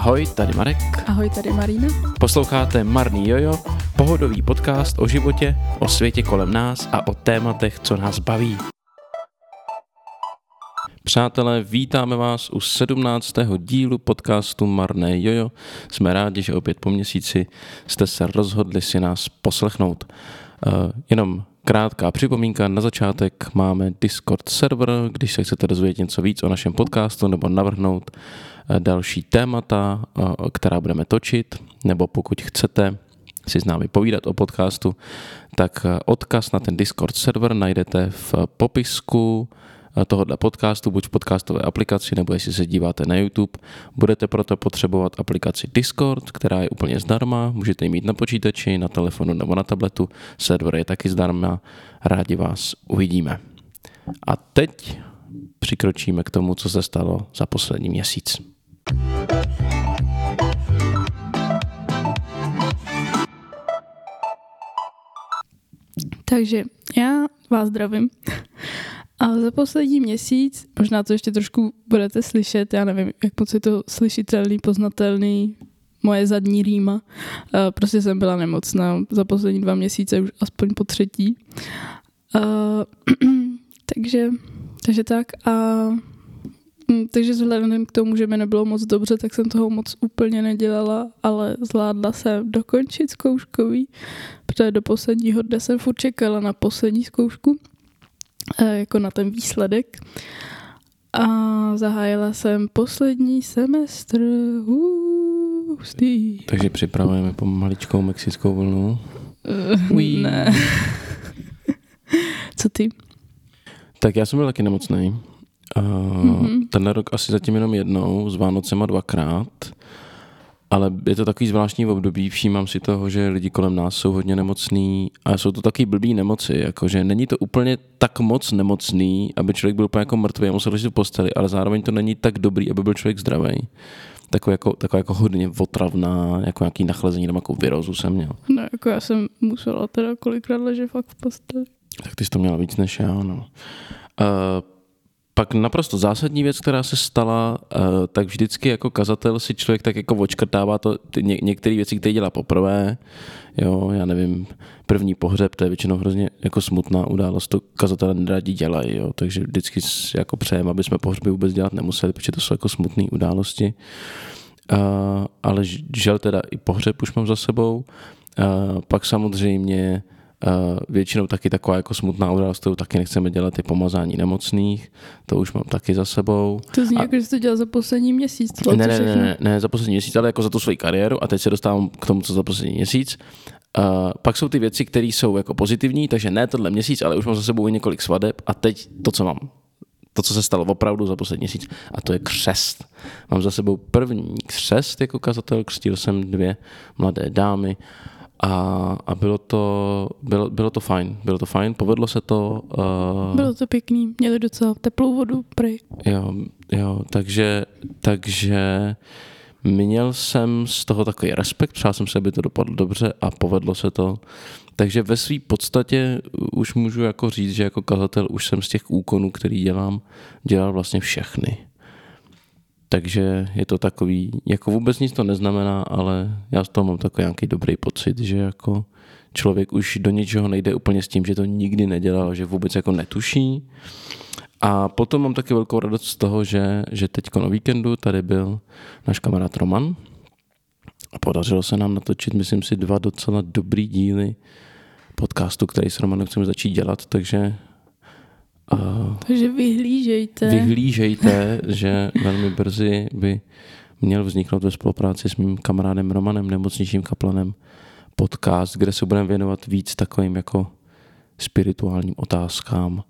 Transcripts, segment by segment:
Ahoj, tady Marek. Ahoj, tady Marina. Posloucháte Marný Jojo, pohodový podcast o životě, o světě kolem nás a o tématech, co nás baví. Přátelé, vítáme vás u 17. dílu podcastu Marné Jojo. Jsme rádi, že opět po měsíci jste se rozhodli si nás poslechnout. Uh, jenom krátká připomínka na začátek. Máme Discord server, když se chcete dozvědět něco víc o našem podcastu nebo navrhnout uh, další témata, uh, která budeme točit, nebo pokud chcete si s námi povídat o podcastu, tak odkaz na ten Discord server najdete v popisku tohohle podcastu, buď v podcastové aplikaci, nebo jestli se díváte na YouTube. Budete proto potřebovat aplikaci Discord, která je úplně zdarma, můžete ji mít na počítači, na telefonu nebo na tabletu. Server je taky zdarma, rádi vás uvidíme. A teď přikročíme k tomu, co se stalo za poslední měsíc. Takže já vás zdravím. A za poslední měsíc, možná to ještě trošku budete slyšet, já nevím, jak moc je to slyšitelný, poznatelný, moje zadní rýma. Prostě jsem byla nemocná za poslední dva měsíce, už aspoň po třetí. takže, takže tak a hm, takže vzhledem k tomu, že mi nebylo moc dobře, tak jsem toho moc úplně nedělala, ale zvládla jsem dokončit zkouškový, protože do posledního dne jsem furt čekala na poslední zkoušku jako na ten výsledek. A zahájila jsem poslední semestr. Hustý. Takže připravujeme po maličkou mexickou vlnu. Uh, ne. Co ty? Tak já jsem byl taky nemocný. Uh, mm-hmm. Tenhle rok asi zatím jenom jednou, s Vánocema dvakrát. Ale je to takový zvláštní období, všímám si toho, že lidi kolem nás jsou hodně nemocní a jsou to taky blbý nemoci, jakože není to úplně tak moc nemocný, aby člověk byl úplně jako mrtvý a musel ležet v posteli, ale zároveň to není tak dobrý, aby byl člověk zdravý. Takový jako, taková jako hodně otravná, jako nějaký nachlazení nebo jako virozu jsem měl. No, jako já jsem musela teda kolikrát ležet fakt v posteli. Tak ty jsi to měla víc než já, no. Uh, pak naprosto zásadní věc, která se stala, uh, tak vždycky jako kazatel si člověk tak jako očkrtává to, ty ně, některé věci, které dělá poprvé. Jo, já nevím, první pohřeb, to je většinou hrozně jako smutná událost, to kazatelé neradí dělají, jo, takže vždycky jako přejem, aby jsme pohřby vůbec dělat nemuseli, protože to jsou jako smutné události. Uh, ale žel teda i pohřeb už mám za sebou. Uh, pak samozřejmě většinou taky taková jako smutná událost, kterou taky nechceme dělat, je pomazání nemocných, to už mám taky za sebou. To zní a... jako, že jsi to dělal za poslední měsíc. Ne, ne, ne, ne, ne, za poslední měsíc, ale jako za tu svoji kariéru a teď se dostávám k tomu, co za poslední měsíc. Uh, pak jsou ty věci, které jsou jako pozitivní, takže ne tenhle měsíc, ale už mám za sebou i několik svadeb a teď to, co mám. To, co se stalo opravdu za poslední měsíc, a to je křest. Mám za sebou první křest jako kazatel, křtil jsem dvě mladé dámy a, a bylo, to, bylo, bylo to fajn, bylo to fajn, povedlo se to. Uh, bylo to pěkný, měli docela teplou vodu, prej. Jo, jo, takže, takže měl jsem z toho takový respekt, přál jsem se, aby to dopadlo dobře a povedlo se to. Takže ve své podstatě už můžu jako říct, že jako kazatel už jsem z těch úkonů, který dělám, dělal vlastně všechny. Takže je to takový, jako vůbec nic to neznamená, ale já z toho mám takový nějaký dobrý pocit, že jako člověk už do ničeho nejde úplně s tím, že to nikdy nedělal, že vůbec jako netuší. A potom mám taky velkou radost z toho, že, že teď na víkendu tady byl náš kamarád Roman a podařilo se nám natočit, myslím si, dva docela dobrý díly podcastu, který s Romanem chceme začít dělat, takže Uh, Takže vyhlížejte. Vyhlížejte, že velmi brzy by měl vzniknout ve spolupráci s mým kamarádem Romanem, nemocničním kaplanem, podcast, kde se budeme věnovat víc takovým jako spirituálním otázkám.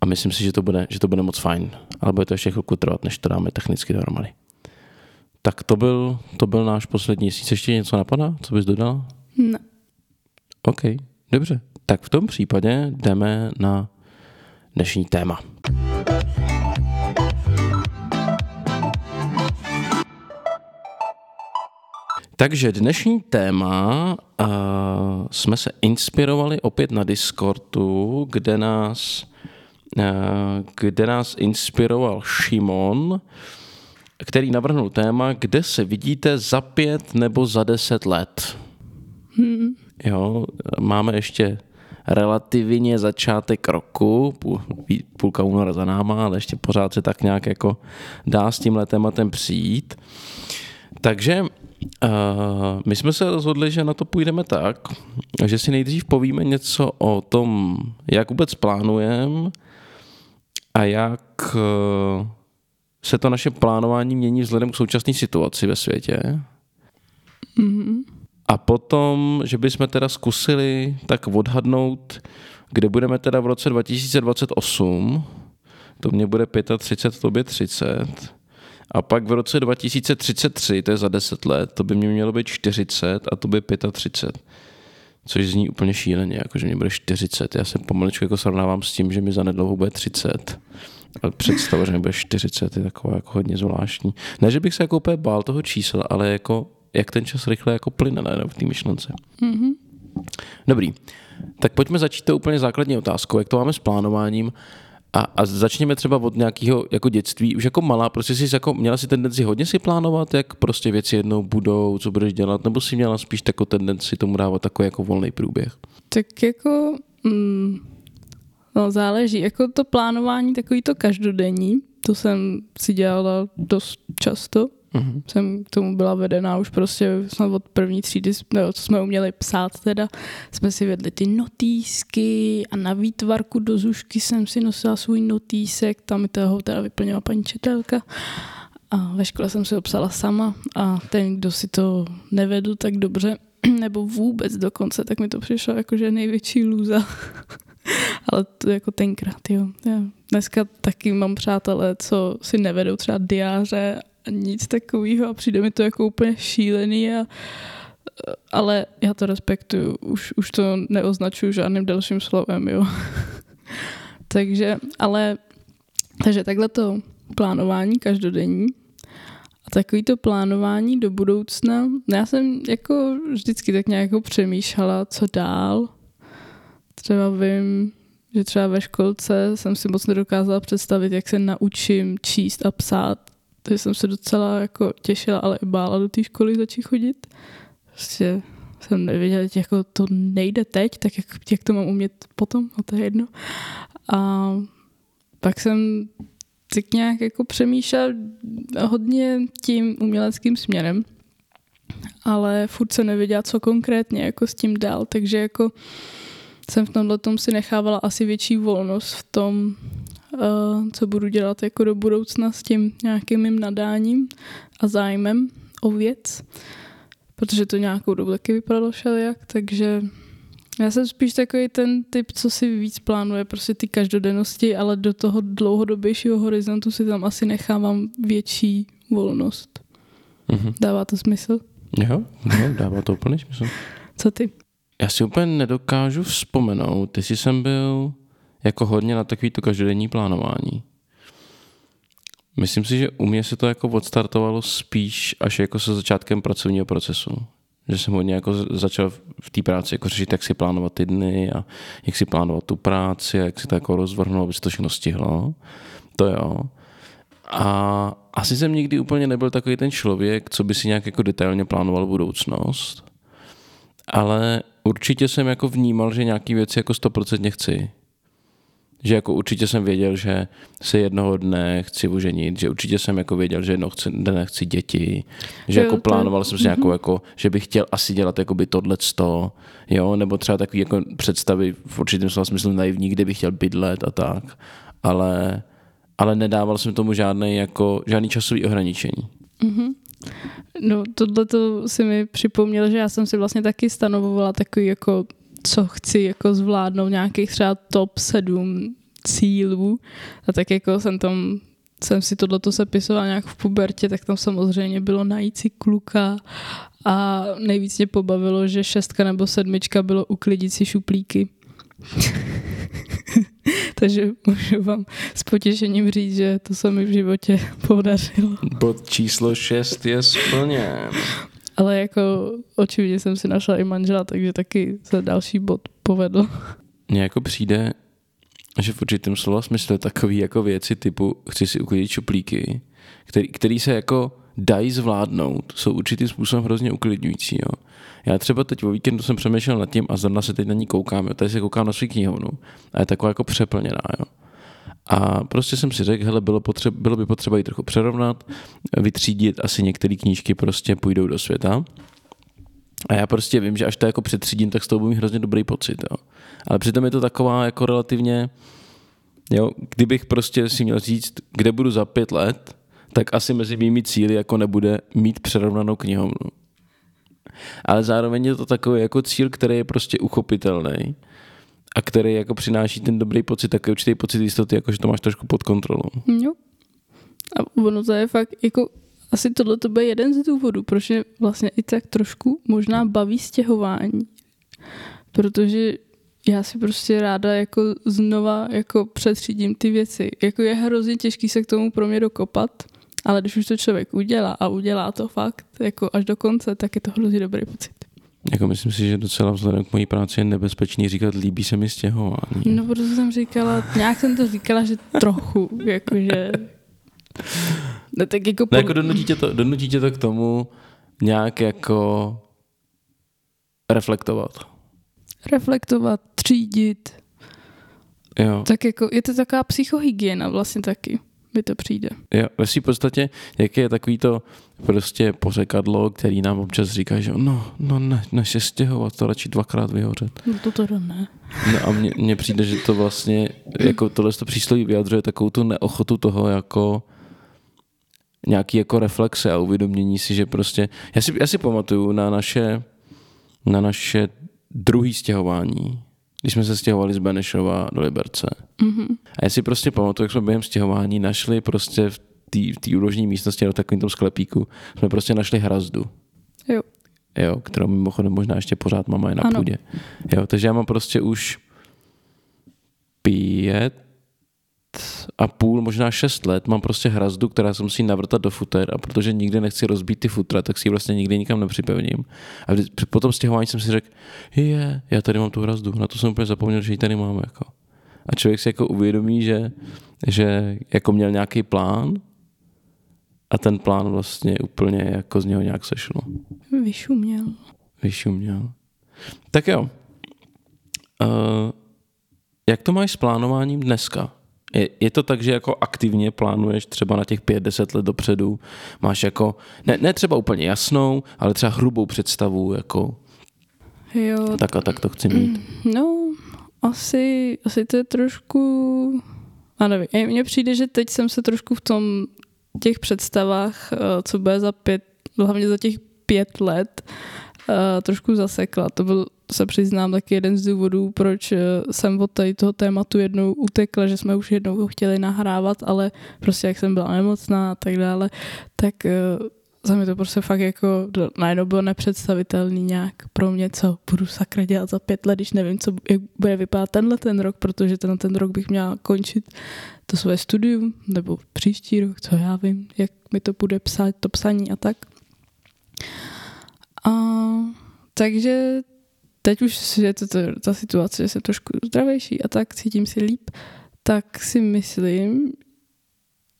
A myslím si, že to bude, že to bude moc fajn. Ale bude to ještě chvilku trvat, než to dáme technicky dohromady. Tak to byl, to byl náš poslední měsíc. Ještě něco napadá? Co bys dodal? Ne. OK, dobře. Tak v tom případě jdeme na dnešní téma. Takže dnešní téma uh, jsme se inspirovali opět na Discordu, kde nás, uh, kde nás inspiroval Šimon. který navrhnul téma, kde se vidíte za pět nebo za deset let. Hmm. Jo, máme ještě relativně začátek roku, půl, půlka února za náma, ale ještě pořád se tak nějak jako dá s tímhle tématem přijít. Takže uh, my jsme se rozhodli, že na to půjdeme tak, že si nejdřív povíme něco o tom, jak vůbec plánujeme a jak uh, se to naše plánování mění vzhledem k současné situaci ve světě. Mm-hmm. A potom, že bychom teda zkusili tak odhadnout, kde budeme teda v roce 2028, to mě bude 35, tobě 30, a pak v roce 2033, to je za 10 let, to by mě mělo být 40 a to by 35. Což zní úplně šíleně, jako že mě bude 40. Já se pomaličku jako srovnávám s tím, že mi zanedlouho bude 30. Ale představa, že mi bude 40 je taková jako hodně zvláštní. Ne, že bych se jako úplně bál toho čísla, ale jako jak ten čas rychle jako plyne najednou v té myšlence. Mm-hmm. Dobrý, tak pojďme začít to úplně základní otázkou, jak to máme s plánováním a, a začněme třeba od nějakého jako dětství, už jako malá, prostě jsi jako, měla si tendenci hodně si plánovat, jak prostě věci jednou budou, co budeš dělat, nebo si měla spíš takovou tendenci tomu dávat takový jako volný průběh? Tak jako, mm, no záleží, jako to plánování takový to každodenní, to jsem si dělala dost často, Mm-hmm. Jsem k tomu byla vedená už prostě snad od první třídy, nebo co jsme uměli psát teda, jsme si vedli ty notýsky a na výtvarku do zušky jsem si nosila svůj notýsek, tam mi toho teda vyplnila paní četelka a ve škole jsem si ho psala sama a ten, kdo si to nevedl tak dobře, nebo vůbec dokonce, tak mi to přišlo jako, že největší lůza. Ale to jako tenkrát, jo. Já dneska taky mám přátelé, co si nevedou třeba diáře nic takového a přijde mi to jako úplně šílený a ale já to respektuju, už, už to neoznačuju žádným dalším slovem, jo. takže, ale, takže takhle to plánování každodenní a takový to plánování do budoucna, já jsem jako vždycky tak nějak jako přemýšlela, co dál. Třeba vím, že třeba ve školce jsem si moc nedokázala představit, jak se naučím číst a psát takže jsem se docela jako těšila, ale i bála do té školy začít chodit. Prostě jsem nevěděla, že jako to nejde teď, tak jak, jak to mám umět potom, no to je jedno. A pak jsem tak nějak jako přemýšlel hodně tím uměleckým směrem, ale furt se nevěděla, co konkrétně jako s tím dál, takže jako jsem v tomhle tom si nechávala asi větší volnost v tom, co budu dělat jako do budoucna s tím nějakým mým nadáním a zájmem o věc, protože to nějakou dobu taky vypadalo všelijak, takže já jsem spíš takový ten typ, co si víc plánuje, prostě ty každodennosti, ale do toho dlouhodobějšího horizontu si tam asi nechávám větší volnost. Mm-hmm. Dává to smysl? Jo, jo, dává to úplně smysl. Co ty? Já si úplně nedokážu vzpomenout, ty jsi jsem byl jako hodně na takový to každodenní plánování. Myslím si, že u mě se to jako odstartovalo spíš až jako se začátkem pracovního procesu. Že jsem hodně jako začal v té práci jako řešit, jak si plánovat ty dny a jak si plánovat tu práci a jak si to jako rozvrhnout, aby se to všechno stihlo. To jo. A asi jsem nikdy úplně nebyl takový ten člověk, co by si nějak jako detailně plánoval budoucnost. Ale určitě jsem jako vnímal, že nějaký věci jako stoprocentně chci že jako určitě jsem věděl, že se jednoho dne chci uženit, že určitě jsem jako věděl, že jednoho chci, dne chci děti, že jo, jako plánoval to... jsem si mm-hmm. nějakou jako, že bych chtěl asi dělat jako by tohle sto, jo, nebo třeba takový jako představy v určitém slova smyslu naivní, kde bych chtěl bydlet a tak, ale, ale nedával jsem tomu žádný jako, žádný časový ohraničení. Mm-hmm. No tohle to si mi připomněl, že já jsem si vlastně taky stanovovala takový jako co chci jako zvládnout, nějakých třeba top 7 cílů. A tak jako jsem tam jsem si tohleto sepisovala nějak v pubertě, tak tam samozřejmě bylo najít si kluka a nejvíc mě pobavilo, že šestka nebo sedmička bylo uklidit si šuplíky. Takže můžu vám s potěšením říct, že to se mi v životě podařilo. Bod číslo 6 je splněn. Ale jako očividně jsem si našla i manžela, takže taky se další bod povedl. Mně jako přijde, že v určitém slova smyslu takový jako věci typu chci si uklidit šuplíky, který, který se jako dají zvládnout, jsou určitým způsobem hrozně uklidňující. Jo. Já třeba teď o víkendu jsem přemýšlel nad tím a zrovna se teď na ní koukám. Jo. Tady se koukám na svou knihovnu a je taková jako přeplněná. Jo. A prostě jsem si řekl, hele, bylo, potřeba, bylo by potřeba ji trochu přerovnat, vytřídit, asi některé knížky prostě půjdou do světa. A já prostě vím, že až to jako přetřídím, tak z toho budu mít hrozně dobrý pocit. Jo. Ale přitom je to taková jako relativně, jo, kdybych prostě si měl říct, kde budu za pět let, tak asi mezi mými cíly jako nebude mít přerovnanou knihovnu. Ale zároveň je to takový jako cíl, který je prostě uchopitelný a který jako přináší ten dobrý pocit, takový určitý pocit jistoty, jako že to máš trošku pod kontrolou. Jo. A ono to je fakt jako asi tohle to bude jeden z důvodů, proč je vlastně i tak trošku možná baví stěhování. Protože já si prostě ráda jako znova jako přetřídím ty věci. Jako je hrozně těžký se k tomu pro mě dokopat, ale když už to člověk udělá a udělá to fakt jako až do konce, tak je to hrozně dobrý pocit. Jako myslím si, že docela vzhledem k mojí práci je nebezpečný říkat líbí se mi stěhování. No, protože jsem říkala, nějak jsem to říkala, že trochu, jakože... No, tak jako, no, jako donutí, tě to, donutí tě to k tomu nějak jako reflektovat. Reflektovat, třídit. Jo. Tak jako je to taková psychohygiena vlastně taky mi to přijde. Jo, ve v podstatě, jak je takový to prostě pořekadlo, který nám občas říká, že no, no ne, než se stěhovat, to radši dvakrát vyhořet. No to teda ne. No a mně, mně přijde, že to vlastně, jako tohle to přísloví vyjadřuje takovou tu neochotu toho jako nějaký jako reflexe a uvědomění si, že prostě, já si, já si pamatuju na naše, na naše druhý stěhování, když jsme se stěhovali z Benešova do Liberce. Mm-hmm. A já si prostě pamatuju, jak jsme během stěhování našli prostě v té úložní místnosti, do takovým tom sklepíku, jsme prostě našli hrazdu. Jo. Jo, kterou mimochodem možná ještě pořád mama je na ano. půdě. Jo, takže já mám prostě už pět a půl, možná šest let mám prostě hrazdu, která se musí navrtat do futer a protože nikdy nechci rozbít ty futra, tak si ji vlastně nikdy nikam nepřipevním. A po tom stěhování jsem si řekl, je, já tady mám tu hrazdu, na to jsem úplně zapomněl, že ji tady mám. Jako. A člověk si jako uvědomí, že, že jako měl nějaký plán a ten plán vlastně úplně jako z něho nějak sešlo. Vyšuměl. Vyšuměl. Tak jo. Uh, jak to máš s plánováním dneska? Je, je to tak, že jako aktivně plánuješ třeba na těch pět, deset let dopředu, máš jako, ne, ne třeba úplně jasnou, ale třeba hrubou představu, jako jo. tak a tak to chci mít. No, asi, asi to je trošku, a nevím, mně přijde, že teď jsem se trošku v tom těch představách, eh, co bude za pět, hlavně za těch pět let, uh, trošku zasekla. To byl, se přiznám, taky jeden z důvodů, proč uh, jsem od tady toho tématu jednou utekla, že jsme už jednou ho chtěli nahrávat, ale prostě jak jsem byla nemocná a tak dále, tak uh, za mě to prostě fakt jako najednou bylo nepředstavitelný nějak pro mě, co budu sakra dělat za pět let, když nevím, co, jak bude vypadat tenhle ten rok, protože ten ten rok bych měla končit to své studium, nebo příští rok, co já vím, jak mi to bude psát, to psaní a tak. A, takže teď už je to, to, ta situace, že jsem trošku zdravější a tak cítím si líp, tak si myslím,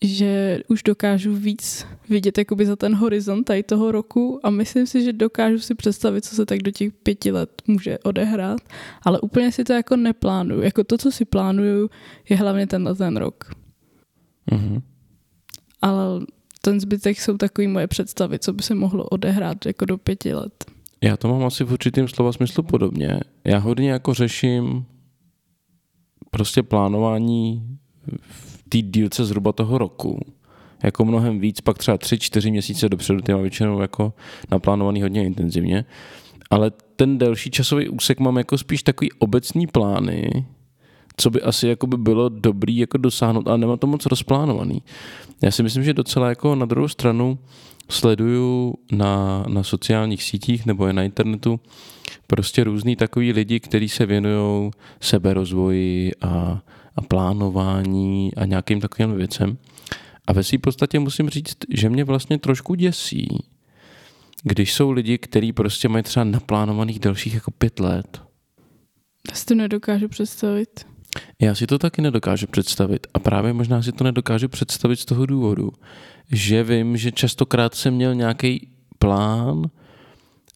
že už dokážu víc vidět jakoby za ten horizont tady toho roku a myslím si, že dokážu si představit, co se tak do těch pěti let může odehrát, ale úplně si to jako neplánuju. Jako to, co si plánuju, je hlavně tenhle ten rok. Mm-hmm. Ale ten zbytek jsou takový moje představy, co by se mohlo odehrát jako do pěti let. Já to mám asi v určitém slova smyslu podobně. Já hodně jako řeším prostě plánování v té dílce zhruba toho roku. Jako mnohem víc, pak třeba tři, čtyři měsíce dopředu, ty mám většinou jako naplánovaný hodně intenzivně. Ale ten delší časový úsek mám jako spíš takový obecný plány, co by asi jako by bylo dobrý jako dosáhnout, ale nemám to moc rozplánovaný. Já si myslím, že docela jako na druhou stranu sleduju na, na sociálních sítích nebo je na internetu prostě různý takový lidi, kteří se věnují seberozvoji a, a plánování a nějakým takovým věcem. A ve své podstatě musím říct, že mě vlastně trošku děsí, když jsou lidi, kteří prostě mají třeba naplánovaných dalších jako pět let. Já si to nedokážu představit. Já si to taky nedokážu představit a právě možná si to nedokážu představit z toho důvodu, že vím, že častokrát jsem měl nějaký plán,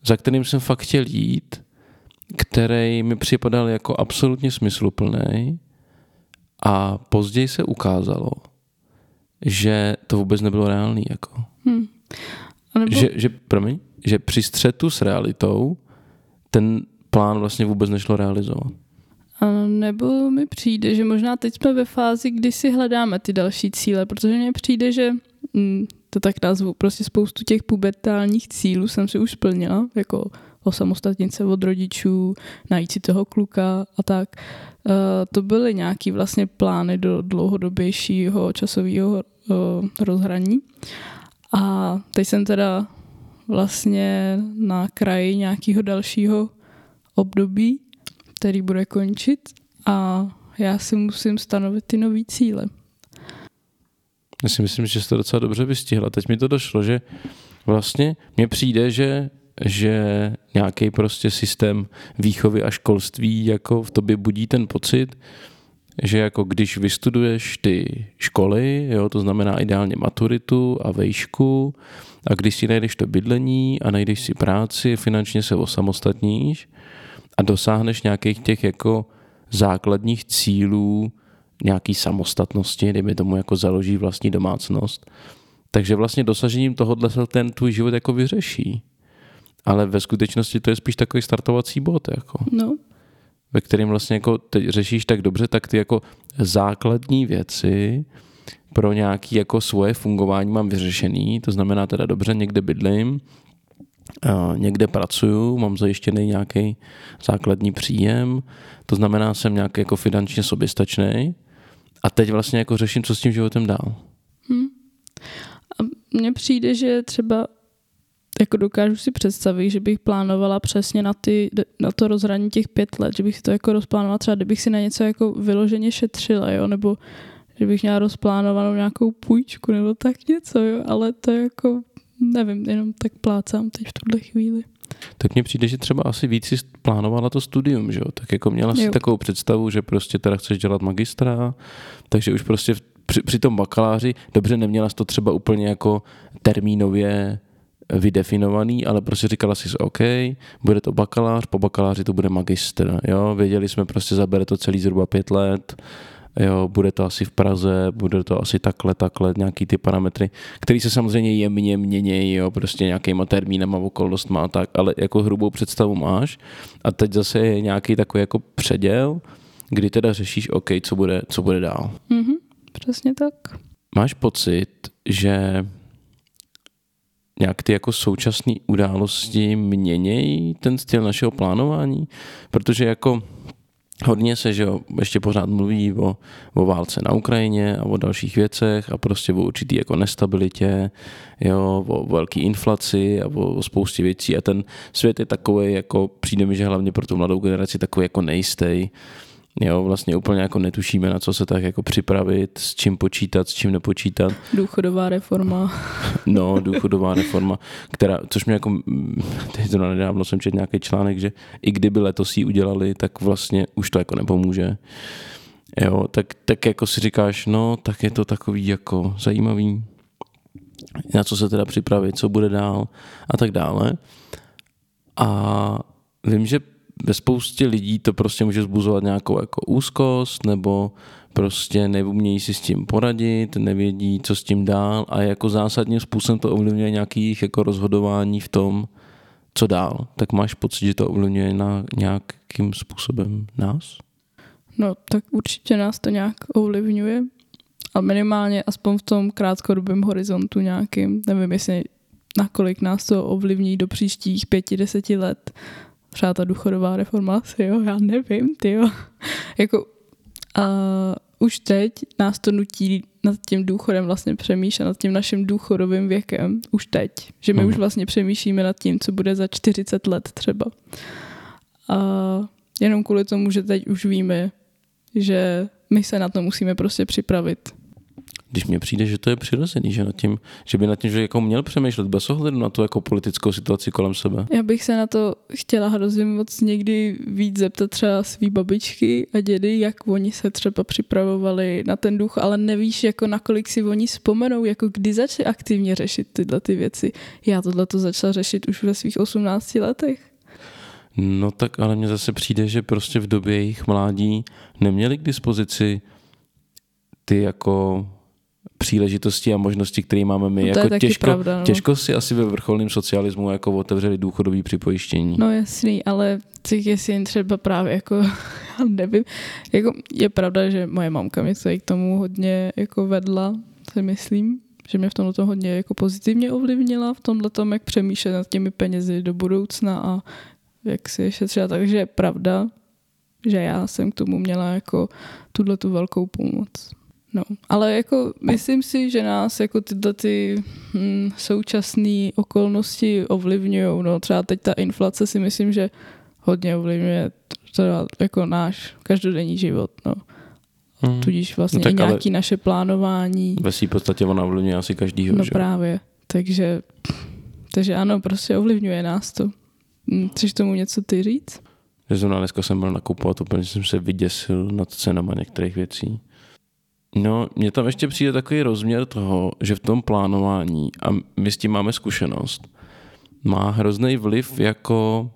za kterým jsem fakt chtěl jít, který mi připadal jako absolutně smysluplný a později se ukázalo, že to vůbec nebylo reálný. Jako. Hmm. Nebo... Že, že, promiň, že při střetu s realitou ten plán vlastně vůbec nešlo realizovat. Nebo mi přijde, že možná teď jsme ve fázi, kdy si hledáme ty další cíle, protože mně přijde, že hm, to tak nazvu, prostě spoustu těch pubertálních cílů jsem si už splnila, jako osamostatnit se od rodičů, najít si toho kluka a tak. Uh, to byly nějaký vlastně plány do dlouhodobějšího časového uh, rozhraní. A teď jsem teda vlastně na kraji nějakého dalšího období, který bude končit a já si musím stanovit ty nové cíle. Já si myslím, že jste docela dobře vystihla. Teď mi to došlo, že vlastně mně přijde, že že nějaký prostě systém výchovy a školství jako v tobě budí ten pocit, že jako když vystuduješ ty školy, jo, to znamená ideálně maturitu a vejšku, a když si najdeš to bydlení a najdeš si práci, finančně se osamostatníš a dosáhneš nějakých těch jako základních cílů nějaký samostatnosti, kdyby tomu jako založí vlastní domácnost, takže vlastně dosažením tohohle se ten tvůj život jako vyřeší. Ale ve skutečnosti to je spíš takový startovací bod. Jako. No. Ve kterým vlastně jako teď řešíš tak dobře, tak ty jako základní věci pro nějaké jako svoje fungování mám vyřešený. To znamená teda dobře, někde bydlím, někde pracuju, mám zajištěný nějaký základní příjem, to znamená, jsem nějak jako finančně soběstačný a teď vlastně jako řeším, co s tím životem dál. Hmm. Mně přijde, že třeba jako dokážu si představit, že bych plánovala přesně na, ty, na to rozhraní těch pět let, že bych si to jako rozplánovala třeba, kdybych si na něco jako vyloženě šetřila, jo, nebo že bych měla rozplánovanou nějakou půjčku nebo tak něco, jo, ale to je jako, nevím, jenom tak plácám teď v tuhle chvíli. Tak mně přijde, že třeba asi víc si plánovala to studium, že jo? Tak jako měla si takovou představu, že prostě teda chceš dělat magistra, takže už prostě při, při tom bakaláři, dobře neměla jsi to třeba úplně jako termínově vydefinovaný, ale prostě říkala si, OK, bude to bakalář, po bakaláři to bude magister, jo, věděli jsme prostě, zabere to celý zhruba pět let, jo, bude to asi v Praze, bude to asi takhle, takhle, nějaký ty parametry, které se samozřejmě jemně měnějí, jo, prostě nějakýma termínama, okolnostma a tak, ale jako hrubou představu máš a teď zase je nějaký takový jako předěl, kdy teda řešíš, OK, co bude, co bude dál. Mm-hmm, přesně tak. Máš pocit, že nějak ty jako současné události měnějí ten styl našeho plánování? Protože jako hodně se, že jo, ještě pořád mluví o, o válce na Ukrajině a o dalších věcech a prostě o určitý jako nestabilitě, jo, o velké inflaci a o, o spoustě věcí. A ten svět je takový, jako přijde mi, že hlavně pro tu mladou generaci takový jako nejistý Jo, vlastně úplně jako netušíme, na co se tak jako připravit, s čím počítat, s čím nepočítat. Důchodová reforma. No, důchodová reforma, která, což mě jako, teď to nedávno jsem četl nějaký článek, že i kdyby letos ji udělali, tak vlastně už to jako nepomůže. Jo, tak, tak jako si říkáš, no, tak je to takový jako zajímavý, na co se teda připravit, co bude dál a tak dále. A vím, že ve spoustě lidí to prostě může zbuzovat nějakou jako úzkost nebo prostě neumějí si s tím poradit, nevědí, co s tím dál a jako zásadním způsobem to ovlivňuje nějakých jako rozhodování v tom, co dál. Tak máš pocit, že to ovlivňuje na nějakým způsobem nás? No, tak určitě nás to nějak ovlivňuje. A minimálně aspoň v tom krátkodobém horizontu nějakým, nevím, jestli nakolik nás to ovlivní do příštích pěti, deseti let, třeba ta důchodová reforma asi, jo, já nevím, ty jo. jako a už teď nás to nutí nad tím důchodem vlastně přemýšlet, nad tím naším důchodovým věkem, už teď. Že my mm. už vlastně přemýšlíme nad tím, co bude za 40 let třeba. A jenom kvůli tomu, že teď už víme, že my se na to musíme prostě připravit. Když mně přijde, že to je přirozený, že, nad tím, že by nad tím že jako měl přemýšlet bez ohledu na tu jako politickou situaci kolem sebe. Já bych se na to chtěla hrozně moc někdy víc zeptat třeba svý babičky a dědy, jak oni se třeba připravovali na ten duch, ale nevíš, jako nakolik si oni vzpomenou, jako kdy začali aktivně řešit tyhle ty věci. Já tohle to začala řešit už ve svých 18 letech. No tak ale mně zase přijde, že prostě v době jejich mládí neměli k dispozici ty jako příležitosti a možnosti, které máme my. No to jako je těžko, pravda, no. těžko si asi ve vrcholném socialismu jako otevřeli důchodový připojištění. No jasný, ale těch jestli jen třeba právě jako, nevím, jako je pravda, že moje mamka mě se k tomu hodně jako vedla, si myslím, že mě v tomhle to hodně jako pozitivně ovlivnila, v tomhle tom, jak přemýšlet nad těmi penězi do budoucna a jak si ještě třeba takže je pravda, že já jsem k tomu měla jako tuhle tu velkou pomoc. No, ale jako myslím si, že nás jako tyhle ty hm, současné okolnosti ovlivňují. No, třeba teď ta inflace si myslím, že hodně ovlivňuje třeba jako náš každodenní život. No. Hmm. Tudíž vlastně no, i nějaké naše plánování. Ve svým podstatě ona ovlivňuje asi každýho. No že? právě. Takže, takže ano, prostě ovlivňuje nás to. Hm, chceš tomu něco ty říct? Že zrovna dneska jsem byl nakupovat, úplně jsem se vyděsil nad cenama některých věcí. No, mně tam ještě přijde takový rozměr toho, že v tom plánování, a my s tím máme zkušenost, má hrozný vliv jako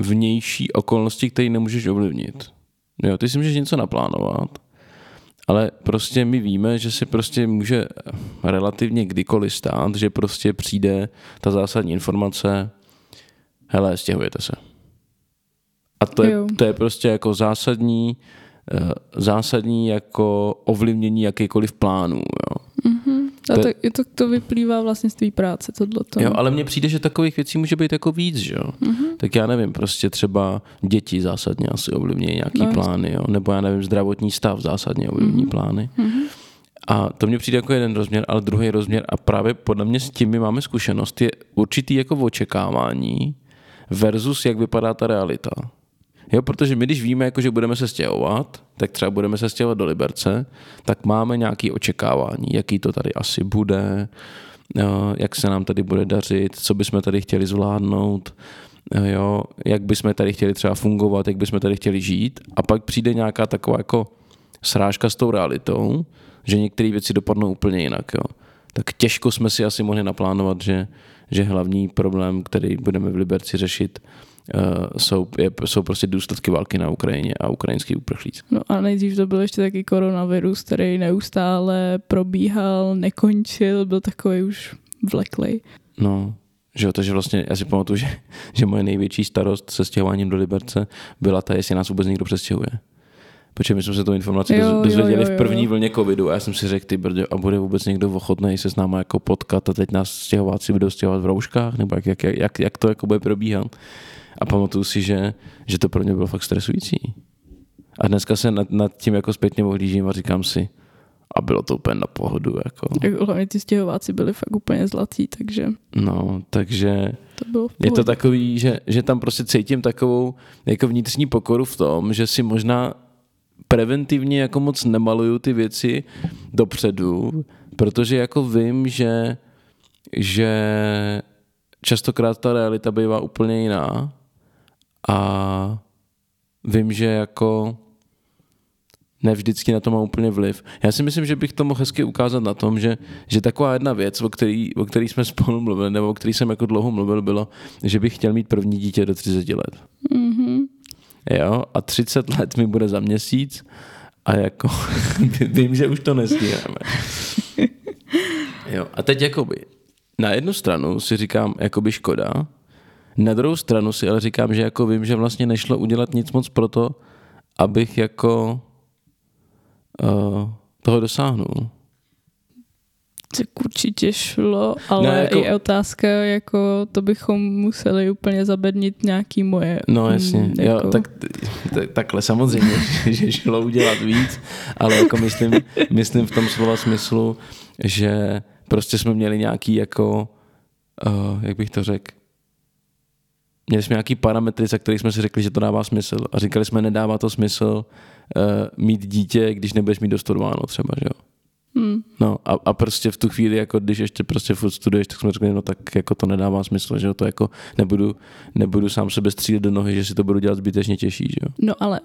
vnější okolnosti, které nemůžeš ovlivnit. Jo, ty si můžeš něco naplánovat, ale prostě my víme, že se prostě může relativně kdykoliv stát, že prostě přijde ta zásadní informace, hele, stěhujete se. A to je, to je prostě jako zásadní, zásadní jako ovlivnění jakýkoliv plánů. Jo. Mm-hmm. A to, to, to, to vyplývá vlastně z té práce, tohleto. Jo, ale mně přijde, že takových věcí může být jako víc, že jo. Mm-hmm. Tak já nevím, prostě třeba děti zásadně asi ovlivní nějaký no, plány, jo. Nebo já nevím, zdravotní stav zásadně ovlivní mm-hmm. plány. Mm-hmm. A to mně přijde jako jeden rozměr, ale druhý rozměr a právě podle mě s tím my máme zkušenost, je určitý jako očekávání versus jak vypadá ta realita. Jo, protože my když víme, jako, že budeme se stěhovat, tak třeba budeme se stěhovat do Liberce, tak máme nějaké očekávání, jaký to tady asi bude, jak se nám tady bude dařit, co bychom tady chtěli zvládnout, jo, jak bychom tady chtěli třeba fungovat, jak bychom tady chtěli žít a pak přijde nějaká taková jako srážka s tou realitou, že některé věci dopadnou úplně jinak. Jo. Tak těžko jsme si asi mohli naplánovat, že, že hlavní problém, který budeme v Liberci řešit, jsou, je, jsou prostě důsledky války na Ukrajině a ukrajinský uprchlíci. No a nejdřív to byl ještě taky koronavirus, který neustále probíhal, nekončil, byl takový už vleklej. No, že jo, takže vlastně já si pamatuju, že, že moje největší starost se stěhováním do Liberce byla ta, jestli nás vůbec někdo přestěhuje. Protože my jsme se tu informaci jo, dozvěděli jo, jo, v první vlně covidu a já jsem si řekl, ty brdě, a bude vůbec někdo ochotný se s náma jako potkat a teď nás stěhováci budou stěhovat v rouškách, nebo jak, jak, jak, jak to jako bude probíhat. A pamatuju si, že, že to pro mě bylo fakt stresující. A dneska se nad, nad tím jako zpětně ohlížím a říkám si, a bylo to úplně na pohodu. Jako. Jako hlavně ty stěhováci byli fakt úplně zlatí, takže... No, takže to bylo je to takový, že, že tam prostě cítím takovou jako vnitřní pokoru v tom, že si možná preventivně jako moc nemaluju ty věci dopředu, protože jako vím, že, že častokrát ta realita bývá úplně jiná a vím, že jako ne vždycky na to má úplně vliv. Já si myslím, že bych to mohl hezky ukázat na tom, že, že taková jedna věc, o který, o který jsme spolu mluvili, nebo o který jsem jako dlouho mluvil, bylo, že bych chtěl mít první dítě do 30 let. Mm-hmm. Jo, a 30 let mi bude za měsíc a jako vím, že už to nestihneme. Jo, a teď jakoby na jednu stranu si říkám, jakoby škoda, na druhou stranu si ale říkám, že jako vím, že vlastně nešlo udělat nic moc pro to, abych jako uh, toho dosáhnul. Tak určitě šlo, ale no, jako... je otázka, jako to bychom museli úplně zabednit nějaký moje... No jasně, mm, jako... jo, tak, tak, takhle samozřejmě, že šlo udělat víc, ale jako myslím, myslím v tom slova smyslu, že prostě jsme měli nějaký jako, uh, jak bych to řekl, měli jsme nějaký parametry, za kterých jsme si řekli, že to dává smysl. A říkali jsme, nedává to smysl uh, mít dítě, když nebudeš mít dostudováno třeba, že jo. Hmm. No a, a prostě v tu chvíli, jako když ještě prostě furt studuješ, tak jsme řekli, no tak jako to nedává smysl, že jo, to jako nebudu, nebudu sám sebe střílet do nohy, že si to budu dělat zbytečně těžší, že jo. No ale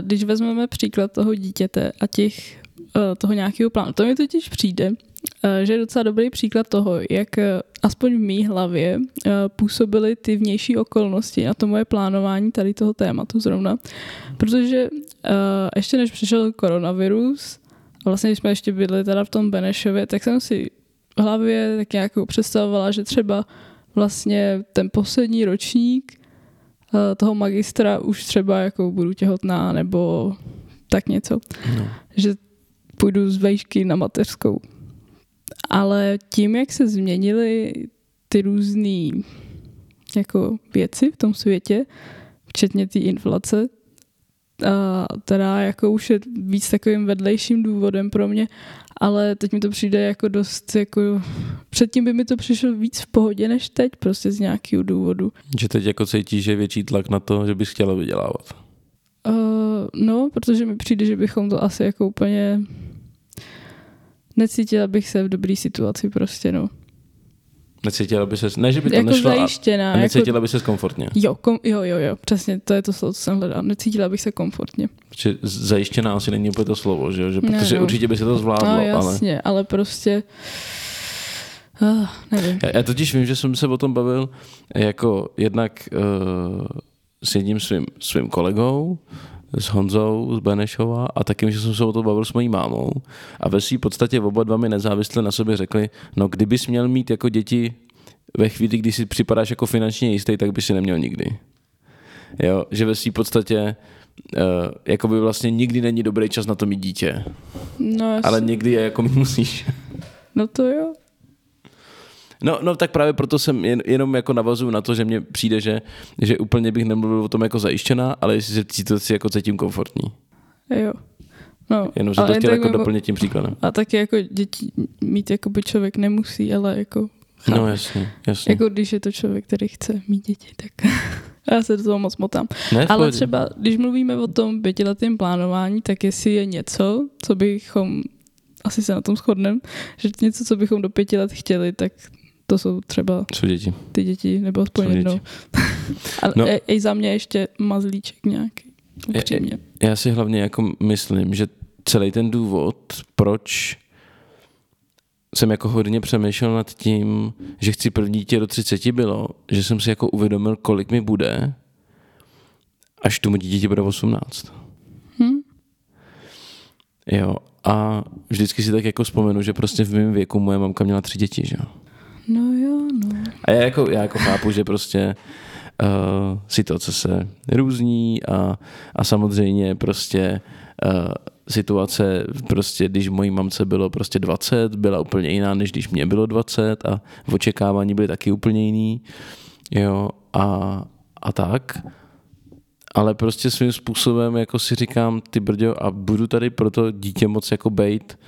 když vezmeme příklad toho dítěte a těch, eh, toho nějakého plánu, to mi totiž přijde, že je docela dobrý příklad toho, jak eh, aspoň v mý hlavě působily ty vnější okolnosti a to moje plánování tady toho tématu zrovna. Protože ještě než přišel koronavirus, a vlastně, když jsme ještě byli teda v tom Benešově, tak jsem si v hlavě tak nějak představovala, že třeba vlastně ten poslední ročník eh, toho magistra už třeba jako budu těhotná nebo tak něco. No. Že půjdu z vejšky na mateřskou. Ale tím, jak se změnily ty různé jako věci v tom světě, včetně té inflace, a teda jako už je víc takovým vedlejším důvodem pro mě, ale teď mi to přijde jako dost jako, předtím by mi to přišlo víc v pohodě než teď, prostě z nějakého důvodu. Že teď jako cítíš, že je větší tlak na to, že bys chtěla vydělávat? Uh, no, protože mi přijde, že bychom to asi jako úplně necítila bych se v dobré situaci prostě, no. Necítila by se, ne, že by to jako nešlo, zajištěná, a necítila jako, by se komfortně. Jo, kom, jo, jo, jo, přesně, to je to slovo, co jsem hledal. Necítila bych se komfortně. Protože zajištěná asi není úplně to slovo, že, že protože ne, určitě by se to zvládlo. No jasně, ale, ale prostě uh, nevím. Já, já totiž vím, že jsem se o tom bavil jako jednak uh, s jedním svým, svým kolegou, s Honzou z Benešova a taky, že jsem se o to bavil s mojí mámou a ve své podstatě oba dva mi nezávisle na sobě řekli, no kdybys měl mít jako děti ve chvíli, kdy si připadáš jako finančně jistý, tak by si neměl nikdy. Jo, že ve své podstatě uh, jako by vlastně nikdy není dobrý čas na to mít dítě. No, ale někdy je jako musíš. No to jo. No, no tak právě proto jsem jen, jenom jako navazuju na to, že mně přijde, že, že úplně bych nemluvil o tom jako zajištěná, ale jestli se situaci jako cítím komfortní. Jo. No, Jenom že to chtěl jako doplnit tím příkladem. A taky jako děti mít jako by člověk nemusí, ale jako Chápu. No jasně, jasně. Jako když je to člověk, který chce mít děti, tak já se do toho moc motám. Ne, Ale třeba, když mluvíme o tom pětiletém plánování, tak jestli je něco, co bychom, asi se na tom shodneme, že něco, co bychom do pěti let chtěli, tak to jsou třeba jsou děti. ty děti, nebo aspoň jsou jednou. Ale no. i za mě ještě mazlíček nějaký. Upřímně. Já, já si hlavně jako myslím, že celý ten důvod, proč jsem jako hodně přemýšlel nad tím, že chci první dítě do 30 bylo, že jsem si jako uvědomil, kolik mi bude, až tomu dítěti bude 18. Hmm. Jo, a vždycky si tak jako vzpomenu, že prostě v mém věku moje mamka měla tři děti, že jo. No jo, no. A já jako, já jako chápu, že prostě uh, situace se různí a, a samozřejmě prostě uh, situace, prostě když mojí mamce bylo prostě 20, byla úplně jiná, než když mě bylo 20 a v očekávání byly taky úplně jiný, jo, a, a tak. Ale prostě svým způsobem jako si říkám, ty brďo, a budu tady proto dítě moc jako bejt,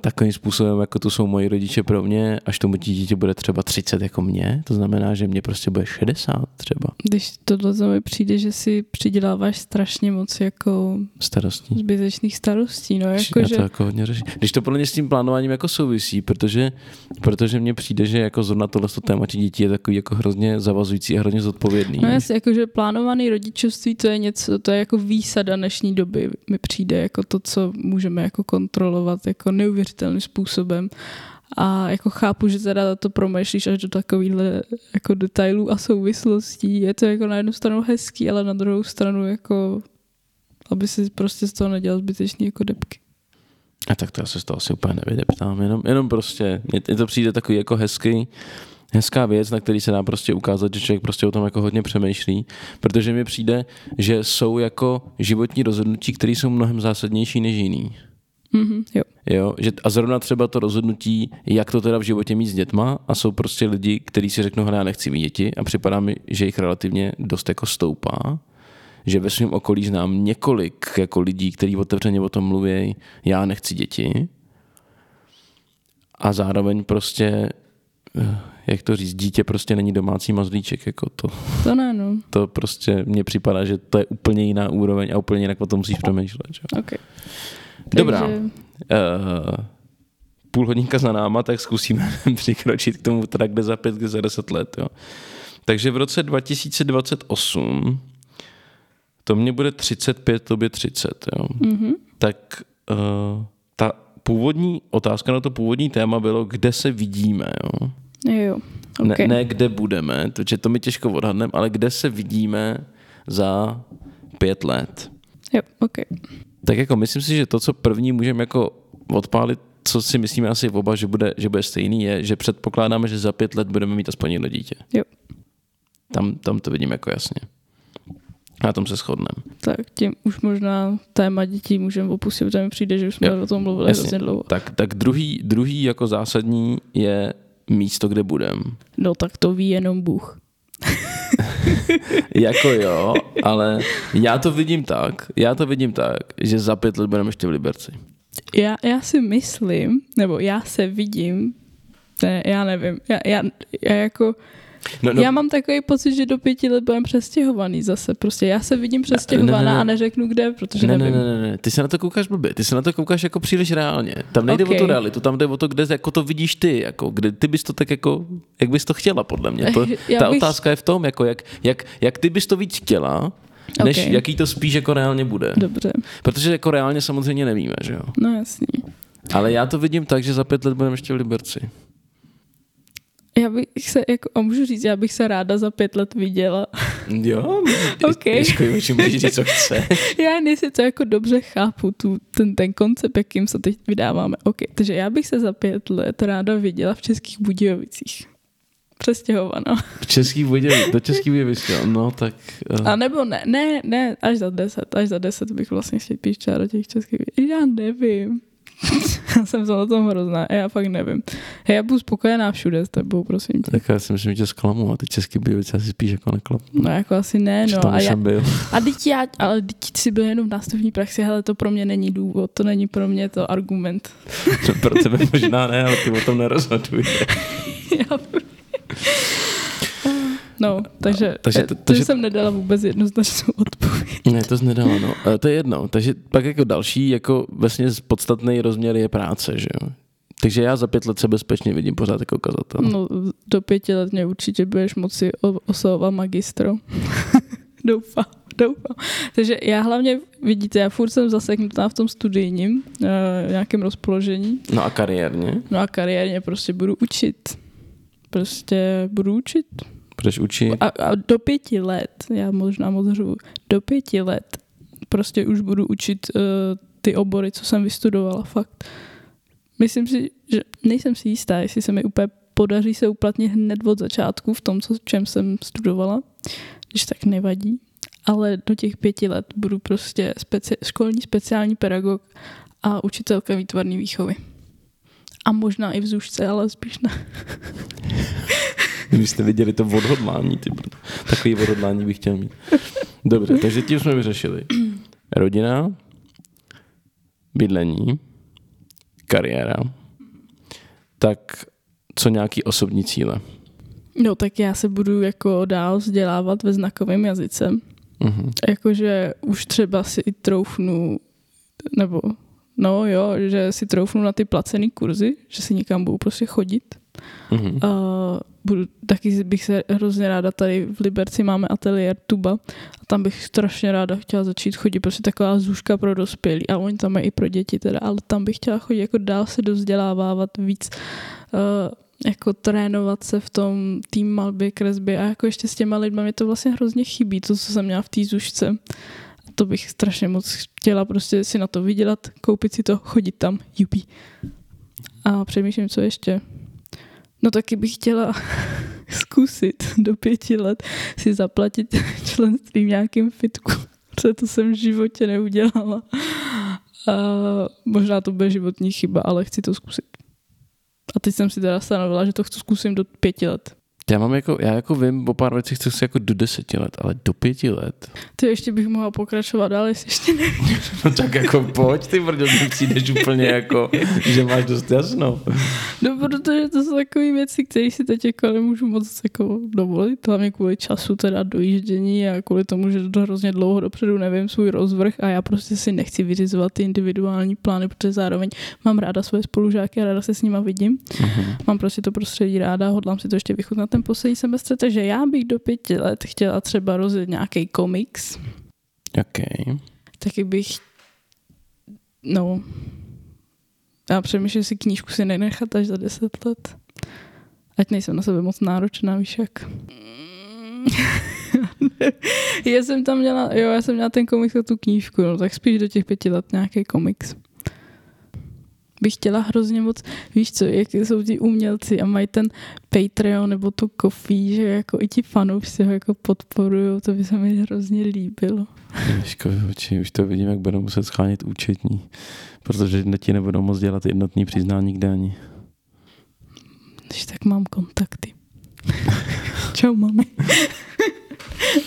takovým způsobem, jako to jsou moji rodiče pro mě, až tomu dítě bude třeba 30 jako mě, to znamená, že mě prostě bude 60 třeba. Když tohle mi přijde, že si přiděláváš strašně moc jako starostí. zbytečných starostí, no jako, Já že... to jako hodně řeším. Když to podle mě s tím plánováním jako souvisí, protože, protože mně přijde, že jako zrovna tohle téma dětí je takový jako hrozně zavazující a hrozně zodpovědný. No jasně, jako že plánovaný rodičovství to je něco, to je jako výsada dnešní doby, mi přijde jako to, co můžeme jako kontrolovat, jako neuvěřitelným způsobem. A jako chápu, že teda to promýšlíš až do takovýhle jako detailů a souvislostí. Je to jako na jednu stranu hezký, ale na druhou stranu jako aby si prostě z toho nedělal zbytečný jako depky. A tak to já se z toho asi úplně nevydeptám, jenom, jenom prostě, mně to přijde takový jako hezký, hezká věc, na který se dá prostě ukázat, že člověk prostě o tom jako hodně přemýšlí, protože mi přijde, že jsou jako životní rozhodnutí, které jsou mnohem zásadnější než jiný. Mm-hmm, jo. Jo, že a zrovna třeba to rozhodnutí, jak to teda v životě mít s dětma a jsou prostě lidi, kteří si řeknou, hele, já nechci mít děti a připadá mi, že jich relativně dost jako stoupá, že ve svém okolí znám několik jako lidí, kteří otevřeně o tom mluví, já nechci děti a zároveň prostě eh, jak to říct, dítě prostě není domácí mazlíček, jako to. To ne, no. To prostě mně připadá, že to je úplně jiná úroveň a úplně jinak o tom musíš přemýšlet. Že? Okay. Dobrá. Takže... Uh, půl hodinka za náma, tak zkusíme přikročit k tomu teda kde za pět, kde za deset let. Jo. Takže v roce 2028 to mě bude 35, tobě 30. Jo. Mm-hmm. Tak uh, ta původní otázka na to původní téma bylo, kde se vidíme. Jo. Jo, okay. ne, ne kde budeme, protože to mi těžko odhadneme, ale kde se vidíme za pět let. Jo, ok. Tak jako myslím si, že to, co první můžeme jako odpálit, co si myslíme asi oba, že bude, že bude stejný, je, že předpokládáme, že za pět let budeme mít aspoň jedno dítě. Jo. Tam, tam to vidím jako jasně. Na tom se shodneme. Tak tím už možná téma dětí můžeme opustit, protože mi přijde, že už jsme jo, o tom mluvili hrozně dlouho. Tak, tak druhý, druhý jako zásadní je místo, kde budem. No tak to ví jenom Bůh. jako jo, ale já to vidím tak, já to vidím tak, že za pět let budeme ještě v Liberci. Já, já si myslím, nebo já se vidím, ne, já nevím, já, já, já jako No, no. Já mám takový pocit, že do pěti let budeme přestěhovaný zase. Prostě já se vidím přestěhovaná ne, ne, ne. a neřeknu kde, protože ne, nevím. Ne, ne, ne, ty se na to koukáš blbě, ty se na to koukáš jako příliš reálně. Tam nejde okay. o tu realitu, tam jde o to, kde jako to vidíš ty, jako, kde ty bys to tak jako, jak bys to chtěla podle mě. To, ta bych... otázka je v tom, jako jak, jak, jak ty bys to víc chtěla, než okay. jaký to spíš jako reálně bude. Dobře. Protože jako reálně samozřejmě nevíme, že jo? No jasný. Ale já to vidím tak, že za pět let budeme ještě v Liberci. Já bych se, jako, a můžu říct, já bych se ráda za pět let viděla. Jo, okay. Ježko, můžeš říct, co chce. já nejsi to jako dobře chápu, tu, ten, ten koncept, jakým se teď vydáváme. OK, takže já bych se za pět let ráda viděla v Českých Budějovicích. Přestěhovaná. V Českých Budějovicích, do Českých Budějovicích, no tak... Uh. A nebo ne, ne, ne, až za deset, až za deset bych vlastně spíš do těch Českých Budějovicích. Já nevím. Já jsem za tom hrozná, já fakt nevím. Hej, já budu spokojená všude s tebou, prosím tě. Tak já si myslím, že tě zklamu a ty český Budějovice asi spíš jako neklapu. No jako asi ne, no. A, já, byl. a teď já, ale teď si byl jenom v nástupní praxi, ale to pro mě není důvod, to není pro mě to argument. pro tebe možná ne, ale ty o tom nerozhoduj. já No, takže, takže, to, takže jsem nedala vůbec jednoznačnou odpověď. Ne, to jsi nedala, no. A to je jedno. Takže pak jako další, jako vlastně podstatný rozměr je práce, že jo. Takže já za pět let se bezpečně vidím pořád jako ukazatel. No, do pěti let mě určitě budeš moci oslovovat magistro. doufám, doufám. Takže já hlavně, vidíte, já furt jsem zaseknutá v tom studijním, uh, nějakém rozpoložení. No a kariérně? No a kariérně prostě budu učit. Prostě budu učit Budeš učit? A, a do pěti let, já možná moc řvu, do pěti let prostě už budu učit uh, ty obory, co jsem vystudovala, fakt. Myslím si, že nejsem si jistá, jestli se mi úplně podaří se uplatnit hned od začátku v tom, co, čem jsem studovala, když tak nevadí. Ale do těch pěti let budu prostě speci- školní speciální pedagog a učitelka výtvarné výchovy. A možná i v zůžce, ale spíš ne. Když jste viděli to odhodlání, ty, takový odhodlání bych chtěl mít. Dobře, takže tím jsme vyřešili. Rodina, bydlení, kariéra. Tak co nějaký osobní cíle? No tak já se budu jako dál vzdělávat ve znakovém jazyce. Uh-huh. Jakože už třeba si i troufnu, nebo no jo, že si troufnu na ty placený kurzy, že si někam budu prostě chodit. Uh-huh. Uh, budu, taky bych se hrozně ráda, tady v Liberci máme ateliér Tuba a tam bych strašně ráda chtěla začít chodit, prostě taková zůžka pro dospělí a oni tam mají i pro děti teda, ale tam bych chtěla chodit jako dál se dozdělávávat víc, uh, jako trénovat se v tom tým malbě, kresbě a jako ještě s těma lidmi mě to vlastně hrozně chybí, to, co jsem měla v té zůžce. To bych strašně moc chtěla prostě si na to vydělat, koupit si to, chodit tam, jupi. A přemýšlím, co ještě. No taky bych chtěla zkusit do pěti let si zaplatit členství v nějakém fitku, protože to jsem v životě neudělala. A možná to bude životní chyba, ale chci to zkusit. A teď jsem si teda stanovila, že to chci zkusit do pěti let. Já mám jako, já jako vím o pár věcech, co chci jako do deseti let, ale do pěti let. Ty ještě bych mohla pokračovat dál, jestli ještě ne. No tak jako pojď, ty brdo, ty přijdeš úplně jako, že máš dost jasno. No, protože to jsou takové věci, které si teď jako nemůžu moc jako dovolit, hlavně kvůli času teda dojíždění a kvůli tomu, že to hrozně dlouho dopředu nevím svůj rozvrh a já prostě si nechci vyřizovat ty individuální plány, protože zároveň mám ráda své spolužáky a ráda se s nima vidím. Mhm. Mám prostě to prostředí ráda, hodlám si to ještě vychutnat ten poslední semestr, takže já bych do pěti let chtěla třeba rozjet nějaký komiks, OK. taky bych, no, já přemýšlím, že si knížku si nenechat až za deset let. Ať nejsem na sebe moc náročná, víš jak. já jsem tam měla, jo, já jsem měla ten komiks a tu knížku, no, tak spíš do těch pěti let nějaký komiks. Bych chtěla hrozně moc, víš co, jak jsou ti umělci a mají ten Patreon nebo tu Coffee, že jako i ti fanoušci ho jako podporují, to by se mi hrozně líbilo. Ježiškovi oči, už to vidím, jak budou muset schánit účetní, protože ti nebudou moc dělat jednotný přiznání k dání. Když tak mám kontakty. Čau, mami.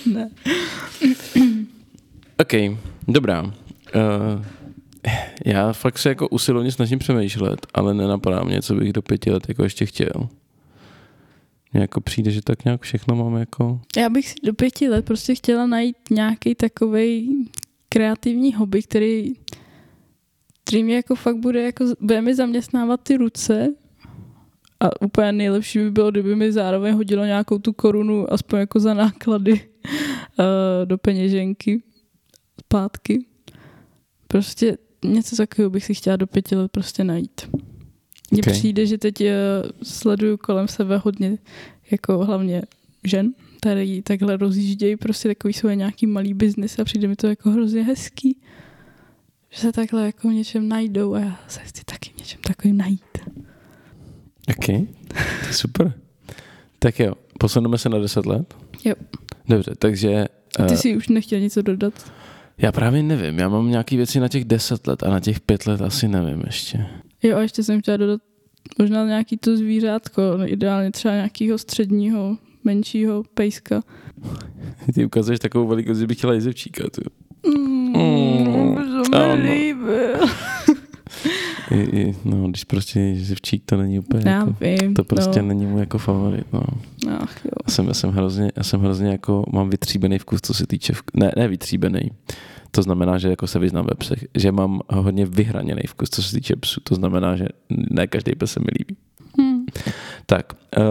ne. OK, dobrá. Uh, já fakt se jako usilovně snažím přemýšlet, ale nenapadá mě, co bych do pěti let jako ještě chtěl. Mně jako přijde, že tak nějak všechno mám jako... Já bych si do pěti let prostě chtěla najít nějaký takový kreativní hobby, který, který mě jako fakt bude, jako, bude mi zaměstnávat ty ruce a úplně nejlepší by bylo, kdyby mi zároveň hodilo nějakou tu korunu, aspoň jako za náklady uh, do peněženky zpátky. Prostě něco takového bych si chtěla do pěti let prostě najít. Mně Okay. přijde, že teď uh, sleduju kolem sebe hodně jako hlavně žen, tady takhle rozjíždějí prostě takový svoje nějaký malý biznis a přijde mi to jako hrozně hezký, že se takhle jako v něčem najdou a já se chci taky v něčem takovým najít. OK, to je super. Tak jo, posuneme se na 10 let? Jo. Dobře, takže... A ty eh, si už nechtěl něco dodat? Já právě nevím, já mám nějaké věci na těch 10 let a na těch 5 let asi nevím ještě. Jo a ještě jsem chtěla dodat možná nějaký to zvířátko, no, ideálně třeba nějakého středního, menšího pejska. Ty ukazuješ takovou velikost, že bych chtěla jezevčíka. Tu. Mm, Mm, to mi ano. líbil. I, i, no, když prostě jezevčík to není úplně Já jako, vím. to prostě no. není můj jako favorit. No. Ach jo. Já jsem, já jsem hrozně, já jsem hrozně jako, mám vytříbený vkus, co se týče, vk- ne, ne vytříbený, to znamená, že jako se vyznám ve psech, že mám hodně vyhraněný vkus, co se týče psů, to znamená, že ne každý pes se mi líbí. Hm. Tak, uh,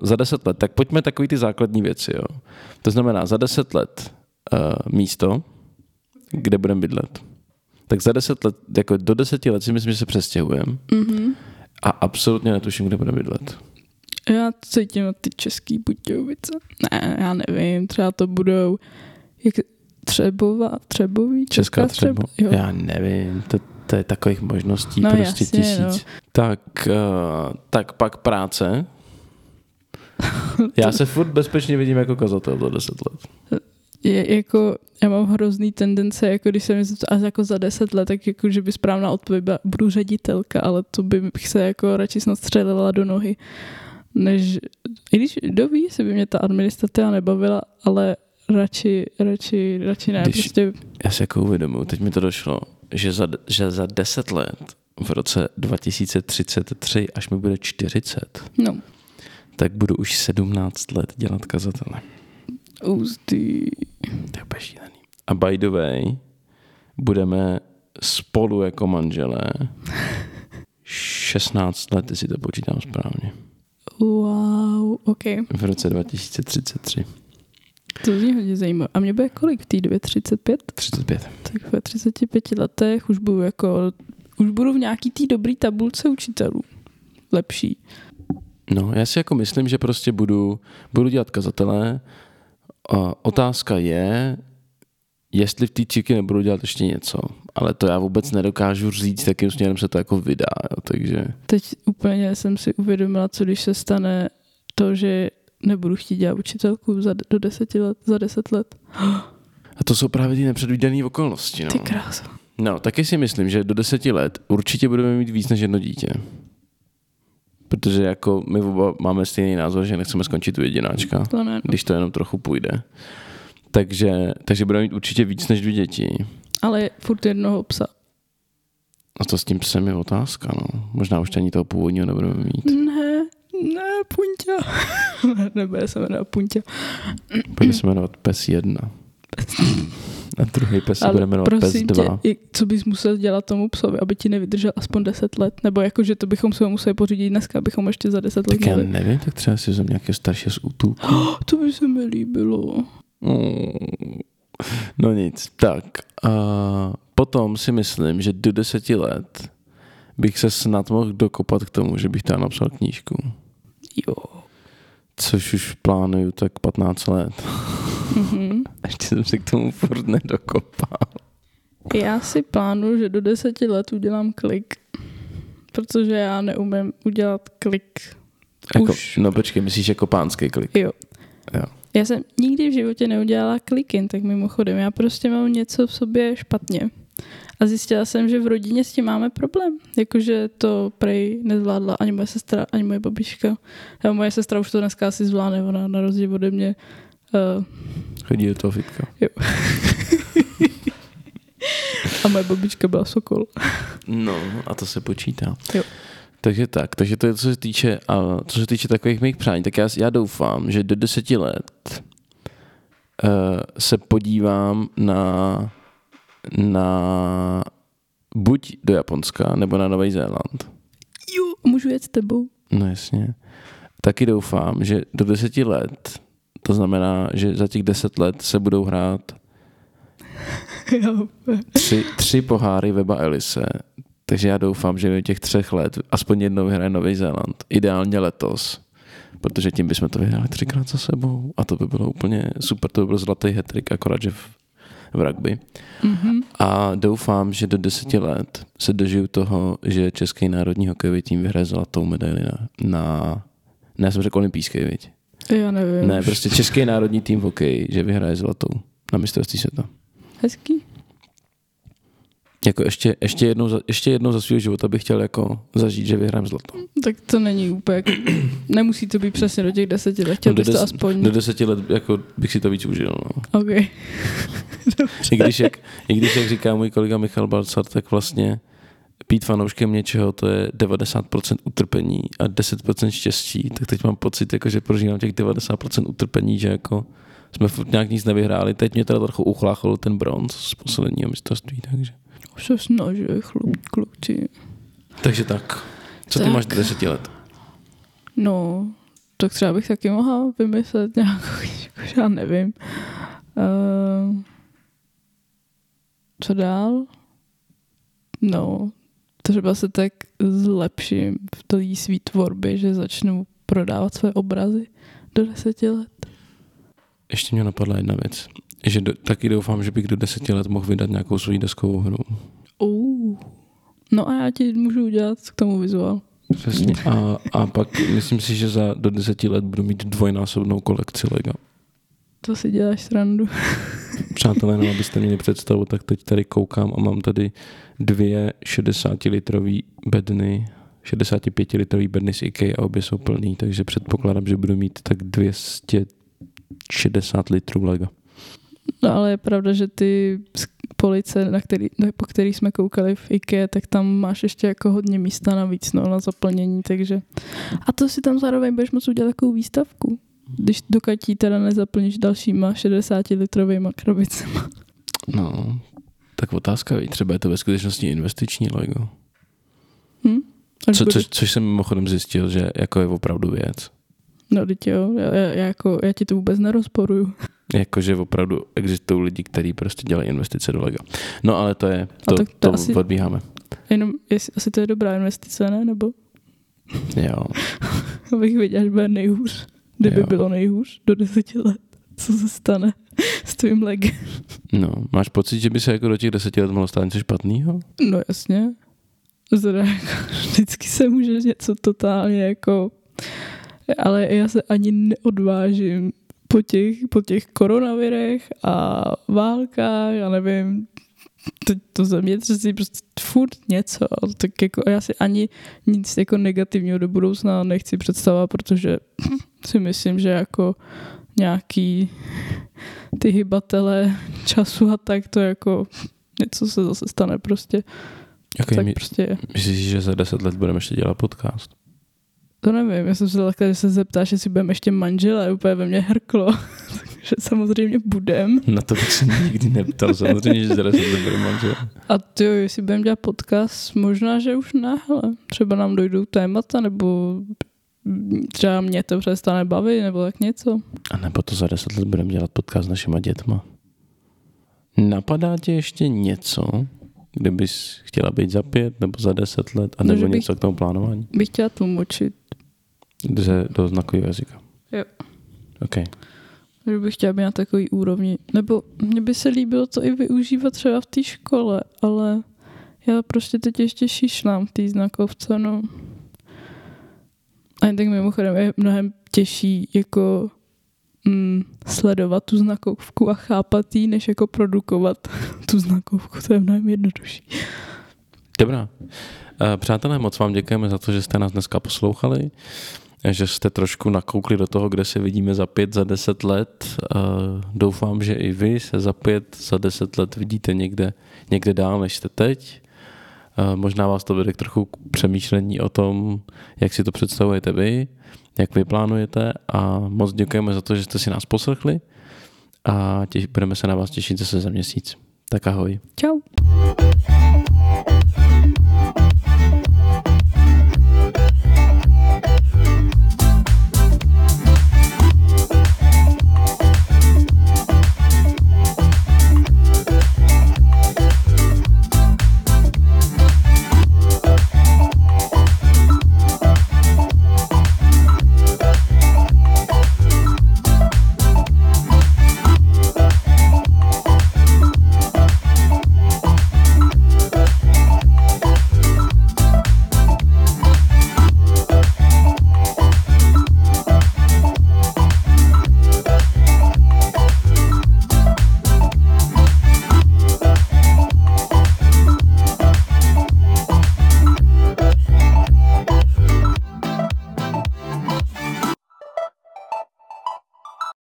za deset let, tak pojďme takový ty základní věci, jo. To znamená, za deset let uh, místo, kde budeme bydlet. Tak za deset let, jako do deseti let si myslím, že se přestěhujeme Mhm. a absolutně netuším, kde budeme bydlet. Já cítím na ty český Budějovice. Ne, já nevím, třeba to budou jak Třebova, Třeboví? Česká třeba. Jo. Já nevím, to, to je takových možností No prostě jasně, tisíc. no. Tak, uh, tak pak práce. Já se furt bezpečně vidím jako kazatel za deset let. Je, jako, já mám hrozný tendence, jako když se mi zeptá, jako za deset let, tak jako, že by správná odpověď byla, budu ředitelka, ale to by bych se jako radši snad střelila do nohy, než, i když kdo ví, jestli by mě ta administrativa nebavila, ale radši, radši, radši ne, když... prostě, Já si jako uvědomuji, teď mi to došlo, že za, že za deset let v roce 2033, až mi bude 40, no, tak budu už 17 let dělat kazatele. Ústý. To je úplně šílený. A by the way, budeme spolu jako manželé 16 let, jestli to počítám správně. Wow, ok. V roce 2033. To zní hodně zajímavé. A mě bude kolik v té době? 35? 35. Tak ve 35 letech už budu jako, už budu v nějaký té dobrý tabulce učitelů. Lepší. No, já si jako myslím, že prostě budu, budu dělat kazatele. A otázka je, jestli v té čiky nebudu dělat ještě něco. Ale to já vůbec nedokážu říct, jakým směrem se to jako vydá. Jo. Takže Teď úplně jsem si uvědomila, co když se stane to, že nebudu chtít dělat učitelku za, do deseti let, za deset let. a to jsou právě ty nepředvídané okolnosti. No. Ty krása. no, taky si myslím, že do deseti let určitě budeme mít víc než jedno dítě. Protože jako my oba máme stejný názor, že nechceme skončit u jedináčka, To ne. když to jenom trochu půjde. Takže, takže budeme mít určitě víc než dvě děti. Ale furt jednoho psa. A to s tím psem je otázka, no. Možná už ani toho původního nebudeme mít. Ne, ne, Punťa. Nebude se jmenovat Punťa. Bude se jmenovat PES 1. A druhý pes se bude jmenovat PES prosím 2. tě, i co bys musel dělat tomu psovi, aby ti nevydržel aspoň 10 let? Nebo jako, že to bychom se ho museli pořídit dneska, abychom ještě za 10 let Tak já měli. nevím, tak třeba si vezmu nějakého staršího z útulku. To by se mi líbilo. Mm. No nic, tak. A potom si myslím, že do deseti let bych se snad mohl dokopat k tomu, že bych tam napsal knížku. Jo. Což už plánuju tak 15 let. Mhm. Ještě jsem se k tomu furt nedokopal. Já si plánuju, že do 10 let udělám klik. Protože já neumím udělat klik. Jako, Už. no počkej, myslíš jako pánský klik? Jo. Jo. Já jsem nikdy v životě neudělala klikin, tak mimochodem já prostě mám něco v sobě špatně. A zjistila jsem, že v rodině s tím máme problém. Jakože to prej nezvládla ani moje sestra, ani moje babička. A moje sestra už to dneska asi zvládne, ona na rozdíl ode mě. Uh, Chodí do toho fitka. a moje babička byla sokol. No, a to se počítá. Jo. Takže tak, takže to je co se týče, a co se týče takových mých přání, tak já, já doufám, že do deseti let uh, se podívám na, na buď do Japonska, nebo na Nový Zéland. Jo, můžu jet s tebou. No jasně. Taky doufám, že do deseti let, to znamená, že za těch deset let se budou hrát jo. tři, tři poháry Weba Elise. Takže já doufám, že do těch třech let aspoň jednou vyhraje Nový Zéland. Ideálně letos. Protože tím bychom to vyhráli třikrát za sebou. A to by bylo úplně super. To by byl zlatý hetrik, akorát, že v, v rugby. Mhm. A doufám, že do deseti let se dožiju toho, že Český národní hokejový tým vyhraje zlatou medaili na, na ne, já jsem řekl olympijský, viď? Já nevím. Ne, prostě Český národní tým v hokeji, že vyhraje zlatou na mistrovství světa. Hezký. Jako ještě, ještě, jednou, za, ještě jednou za svého života bych chtěl jako zažít, že vyhrám zlato. Tak to není úplně, jako- nemusí to být přesně do těch deseti let, chtěl No, do bys to des- aspoň. Do deseti let jako bych si to víc užil. No. OK. I, když jak, I když, jak říká můj kolega Michal Balcar, tak vlastně být fanouškem něčeho, to je 90% utrpení a 10% štěstí. Tak teď mám pocit, jako, že prožívám těch 90% utrpení, že jako jsme furt nějak nic nevyhráli. Teď mě teda trochu uchláchl ten bronz z posledního mistrovství, takže. Se snaží, chlup, kluci. Takže tak. Co ty Tak. máš do deseti let? No, tak třeba bych taky mohla vymyslet nějakou knížku, já nevím. Uh, co dál? No, třeba se tak zlepším v té svý tvorbě, že začnu prodávat své obrazy do deseti let. Ještě mě napadla jedna věc. Že do, taky doufám, že bych do deseti let mohl vydat nějakou svoji deskovou hru. Uh. No a já ti můžu udělat k tomu vizuál. Přesně. A, a pak myslím si, že za do deseti let budu mít dvojnásobnou kolekci Lega. To si děláš srandu. Přátelé, no, abyste měli představu, tak teď tady koukám a mám tady dvě 60-litrové bedny, 65-litrové bedny z IKEA a obě jsou plný, takže předpokládám, že budu mít tak 260 litrů Lega. No ale je pravda, že ty police, na který, na, po který jsme koukali v IKEA, tak tam máš ještě jako hodně místa navíc no, na zaplnění, takže... A to si tam zároveň budeš moct udělat takovou výstavku. Když dokud ji teda nezaplníš dalšíma 60 litrovými krabicema. No, tak otázka, víš, třeba je to ve skutečnosti investiční Lego. Hm? Co, bude- což, jsem mimochodem zjistil, že jako je opravdu věc. No, teď jo, já, já, já, jako, já ti to vůbec nerozporuju. Jakože opravdu existují lidi, kteří prostě dělají investice do Lega. No ale to je, to, to, to to asi- odbíháme. Jenom, jestli, asi to je dobrá investice, ne? Nebo Jo. abych viděl, že bude nejhůř. Kdyby Jo. bylo nejhůř do deseti let. Co se stane s tvým legem? No, máš pocit, že by se jako do těch deseti let mohlo stát něco špatného? No jasně. Zda jako, vždycky se může něco totálně jako... Ale já se ani neodvážím po těch, po těch koronavirech a válkách, já nevím, to, to zemětřesí prostě furt něco, tak jako já si ani nic jako negativního do budoucna nechci představovat, protože si myslím, že jako nějaký ty hybatele času a tak to jako něco se zase stane prostě. Okay, tak my, prostě je. Myslíš, že za deset let budeme ještě dělat podcast? To nevím, já jsem se takhle, že se zeptáš, jestli budeme ještě manželé, úplně ve mně hrklo. Takže samozřejmě budem. Na to bych se nikdy neptal, samozřejmě, že za deset let budeme manželé. A ty jo, jestli budeme dělat podcast, možná, že už ne, hele. Třeba nám dojdou témata, nebo třeba mě to přestane bavit, nebo tak něco. A nebo to za deset let budeme dělat podcast s našima dětma. Napadá tě ještě něco, kdybys chtěla být za pět nebo za deset let, a No, nebo bych- něco k tomu plánování? Bych chtěla tlumočit. Ze, do znakového jazyka. Jo. OK. Že bych chtěla být na takový úrovni. Nebo mně by se líbilo to i využívat třeba v té škole, ale já prostě teď ještě šišlám v té znakovce, no. A tak mimochodem je mnohem těžší jako mm, sledovat tu znakovku a chápat ji, než jako produkovat tu znakovku. To je mnohem jednodušší. Dobrá. Eh, Přátelé, moc vám děkujeme za to, že jste nás dneska poslouchali, že jste trošku nakoukli do toho, kde se vidíme za pět, za deset let. Eh, Doufám, že i vy se za pět, za deset let vidíte někde, někde dál, než jste teď. Eh, Možná vás to vede k trochu k přemýšlení o tom, jak si to představujete vy, jak vy plánujete a moc děkujeme za to, že jste si nás poslechli a těž, budeme se na vás těšit zase za měsíc. Tak ahoj. Čau.